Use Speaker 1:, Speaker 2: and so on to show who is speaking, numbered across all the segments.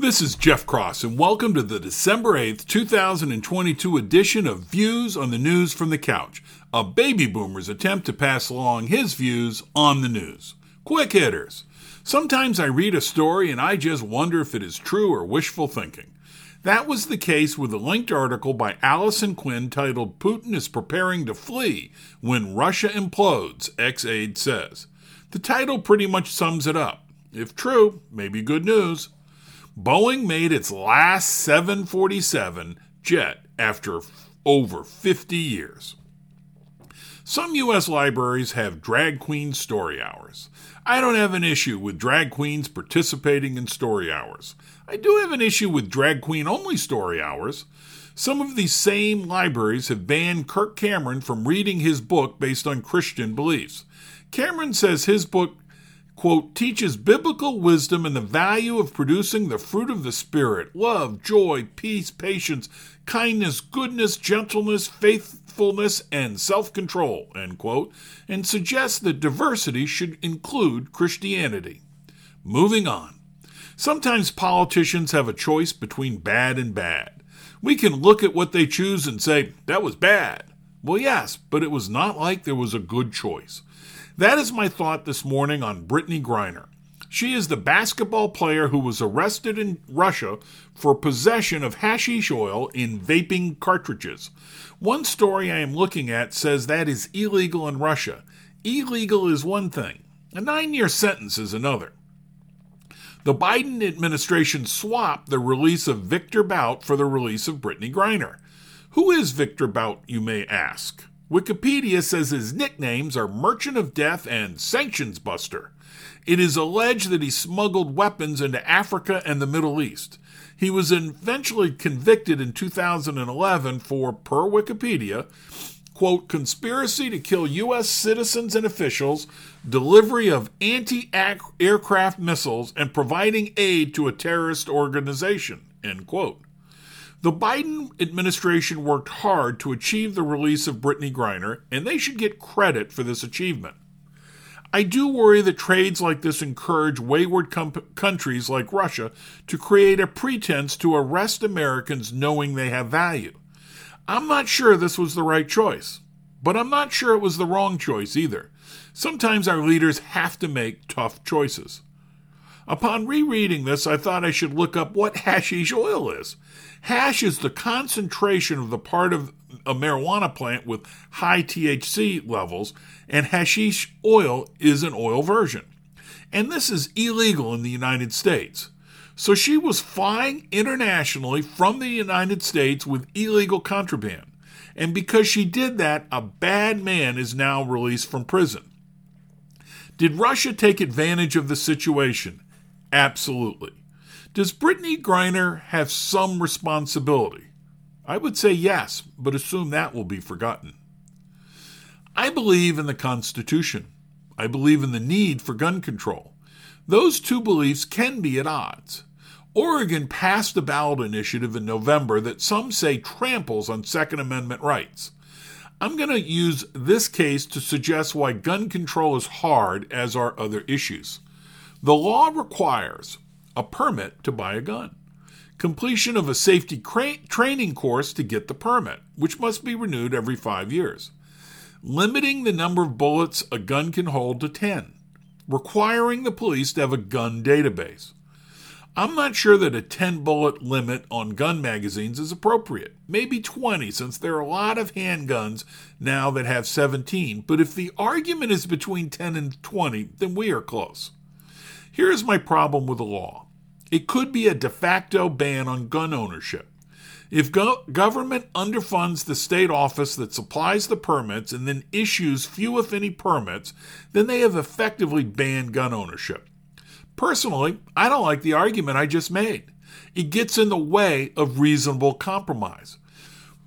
Speaker 1: This is Jeff Cross, and welcome to the December 8th, 2022 edition of Views on the News from the Couch, a baby boomer's attempt to pass along his views on the news. Quick hitters. Sometimes I read a story and I just wonder if it is true or wishful thinking. That was the case with a linked article by Allison Quinn titled Putin is Preparing to Flee When Russia Implodes, Ex-Aide says. The title pretty much sums it up. If true, maybe good news. Boeing made its last 747 jet after over 50 years. Some U.S. libraries have drag queen story hours. I don't have an issue with drag queens participating in story hours. I do have an issue with drag queen only story hours. Some of these same libraries have banned Kirk Cameron from reading his book based on Christian beliefs. Cameron says his book quote, teaches biblical wisdom and the value of producing the fruit of the Spirit love, joy, peace, patience, kindness, goodness, gentleness, faithfulness, and self control, end quote, and suggests that diversity should include Christianity. Moving on. Sometimes politicians have a choice between bad and bad. We can look at what they choose and say, that was bad. Well, yes, but it was not like there was a good choice. That is my thought this morning on Brittney Griner. She is the basketball player who was arrested in Russia for possession of hashish oil in vaping cartridges. One story I am looking at says that is illegal in Russia. Illegal is one thing, a nine year sentence is another. The Biden administration swapped the release of Victor Bout for the release of Brittney Griner. Who is Victor Bout, you may ask? Wikipedia says his nicknames are Merchant of Death and Sanctions Buster. It is alleged that he smuggled weapons into Africa and the Middle East. He was eventually convicted in 2011 for, per Wikipedia, quote, conspiracy to kill U.S. citizens and officials, delivery of anti aircraft missiles, and providing aid to a terrorist organization, end quote. The Biden administration worked hard to achieve the release of Brittney Griner, and they should get credit for this achievement. I do worry that trades like this encourage wayward com- countries like Russia to create a pretense to arrest Americans knowing they have value. I'm not sure this was the right choice, but I'm not sure it was the wrong choice either. Sometimes our leaders have to make tough choices. Upon rereading this, I thought I should look up what hashish oil is. Hash is the concentration of the part of a marijuana plant with high THC levels, and hashish oil is an oil version. And this is illegal in the United States. So she was flying internationally from the United States with illegal contraband. And because she did that, a bad man is now released from prison. Did Russia take advantage of the situation? Absolutely. Does Brittney Griner have some responsibility? I would say yes, but assume that will be forgotten. I believe in the Constitution. I believe in the need for gun control. Those two beliefs can be at odds. Oregon passed a ballot initiative in November that some say tramples on Second Amendment rights. I'm going to use this case to suggest why gun control is hard, as are other issues. The law requires a permit to buy a gun, completion of a safety cra- training course to get the permit, which must be renewed every five years, limiting the number of bullets a gun can hold to 10, requiring the police to have a gun database. I'm not sure that a 10 bullet limit on gun magazines is appropriate. Maybe 20, since there are a lot of handguns now that have 17. But if the argument is between 10 and 20, then we are close. Here is my problem with the law it could be a de facto ban on gun ownership. If go- government underfunds the state office that supplies the permits and then issues few, if any, permits, then they have effectively banned gun ownership. Personally, I don't like the argument I just made. It gets in the way of reasonable compromise.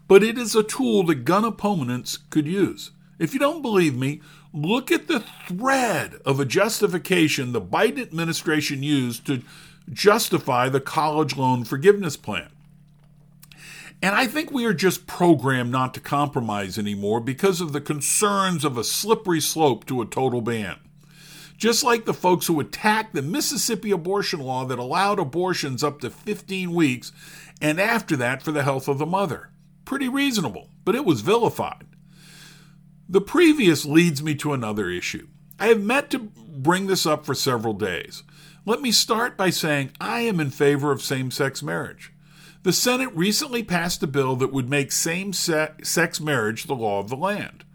Speaker 1: But it is a tool that gun opponents could use. If you don't believe me, look at the thread of a justification the Biden administration used to justify the college loan forgiveness plan. And I think we are just programmed not to compromise anymore because of the concerns of a slippery slope to a total ban. just like the folks who attacked the Mississippi abortion law that allowed abortions up to 15 weeks and after that for the health of the mother. Pretty reasonable, but it was vilified. The previous leads me to another issue. I have meant to bring this up for several days. Let me start by saying I am in favor of same sex marriage. The Senate recently passed a bill that would make same sex marriage the law of the land.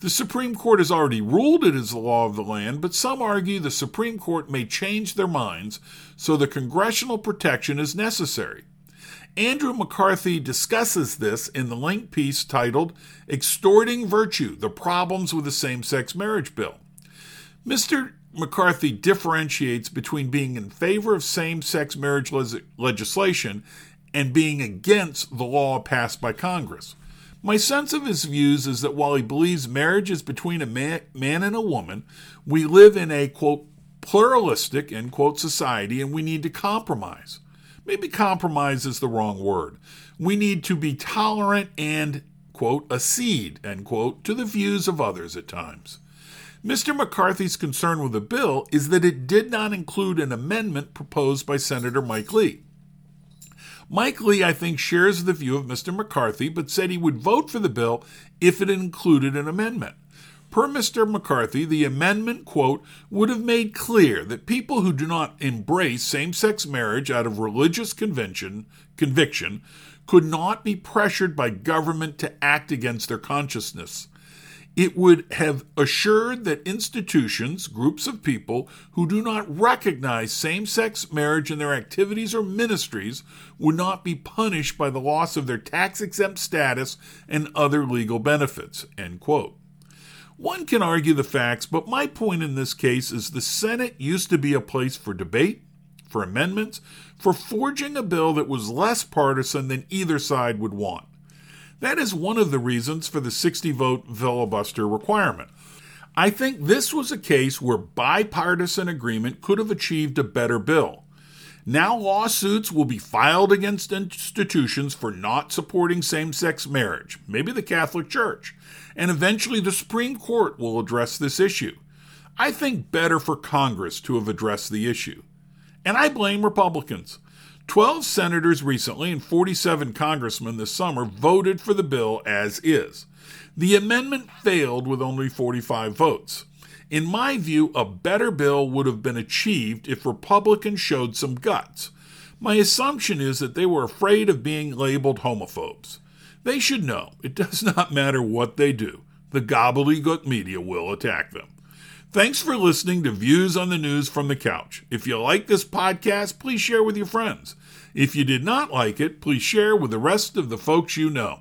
Speaker 1: The Supreme Court has already ruled it is the law of the land, but some argue the Supreme Court may change their minds, so the congressional protection is necessary. Andrew McCarthy discusses this in the link piece titled Extorting Virtue The Problems with the Same Sex Marriage Bill. Mr. McCarthy differentiates between being in favor of same sex marriage le- legislation and being against the law passed by Congress. My sense of his views is that while he believes marriage is between a man, man and a woman, we live in a, quote, pluralistic, end quote, society and we need to compromise. Maybe compromise is the wrong word. We need to be tolerant and, quote, accede, end quote, to the views of others at times. Mr. McCarthy's concern with the bill is that it did not include an amendment proposed by Senator Mike Lee. Mike Lee, I think, shares the view of Mr. McCarthy, but said he would vote for the bill if it included an amendment. Per Mr. McCarthy, the amendment, quote, would have made clear that people who do not embrace same sex marriage out of religious convention, conviction could not be pressured by government to act against their consciousness. It would have assured that institutions, groups of people who do not recognize same sex marriage in their activities or ministries would not be punished by the loss of their tax exempt status and other legal benefits. End quote. One can argue the facts, but my point in this case is the Senate used to be a place for debate, for amendments, for forging a bill that was less partisan than either side would want. That is one of the reasons for the 60 vote filibuster requirement. I think this was a case where bipartisan agreement could have achieved a better bill. Now, lawsuits will be filed against institutions for not supporting same sex marriage, maybe the Catholic Church, and eventually the Supreme Court will address this issue. I think better for Congress to have addressed the issue. And I blame Republicans. 12 senators recently and 47 congressmen this summer voted for the bill as is. The amendment failed with only 45 votes. In my view, a better bill would have been achieved if Republicans showed some guts. My assumption is that they were afraid of being labeled homophobes. They should know it does not matter what they do, the gobbledygook media will attack them. Thanks for listening to Views on the News from the Couch. If you like this podcast, please share with your friends. If you did not like it, please share with the rest of the folks you know.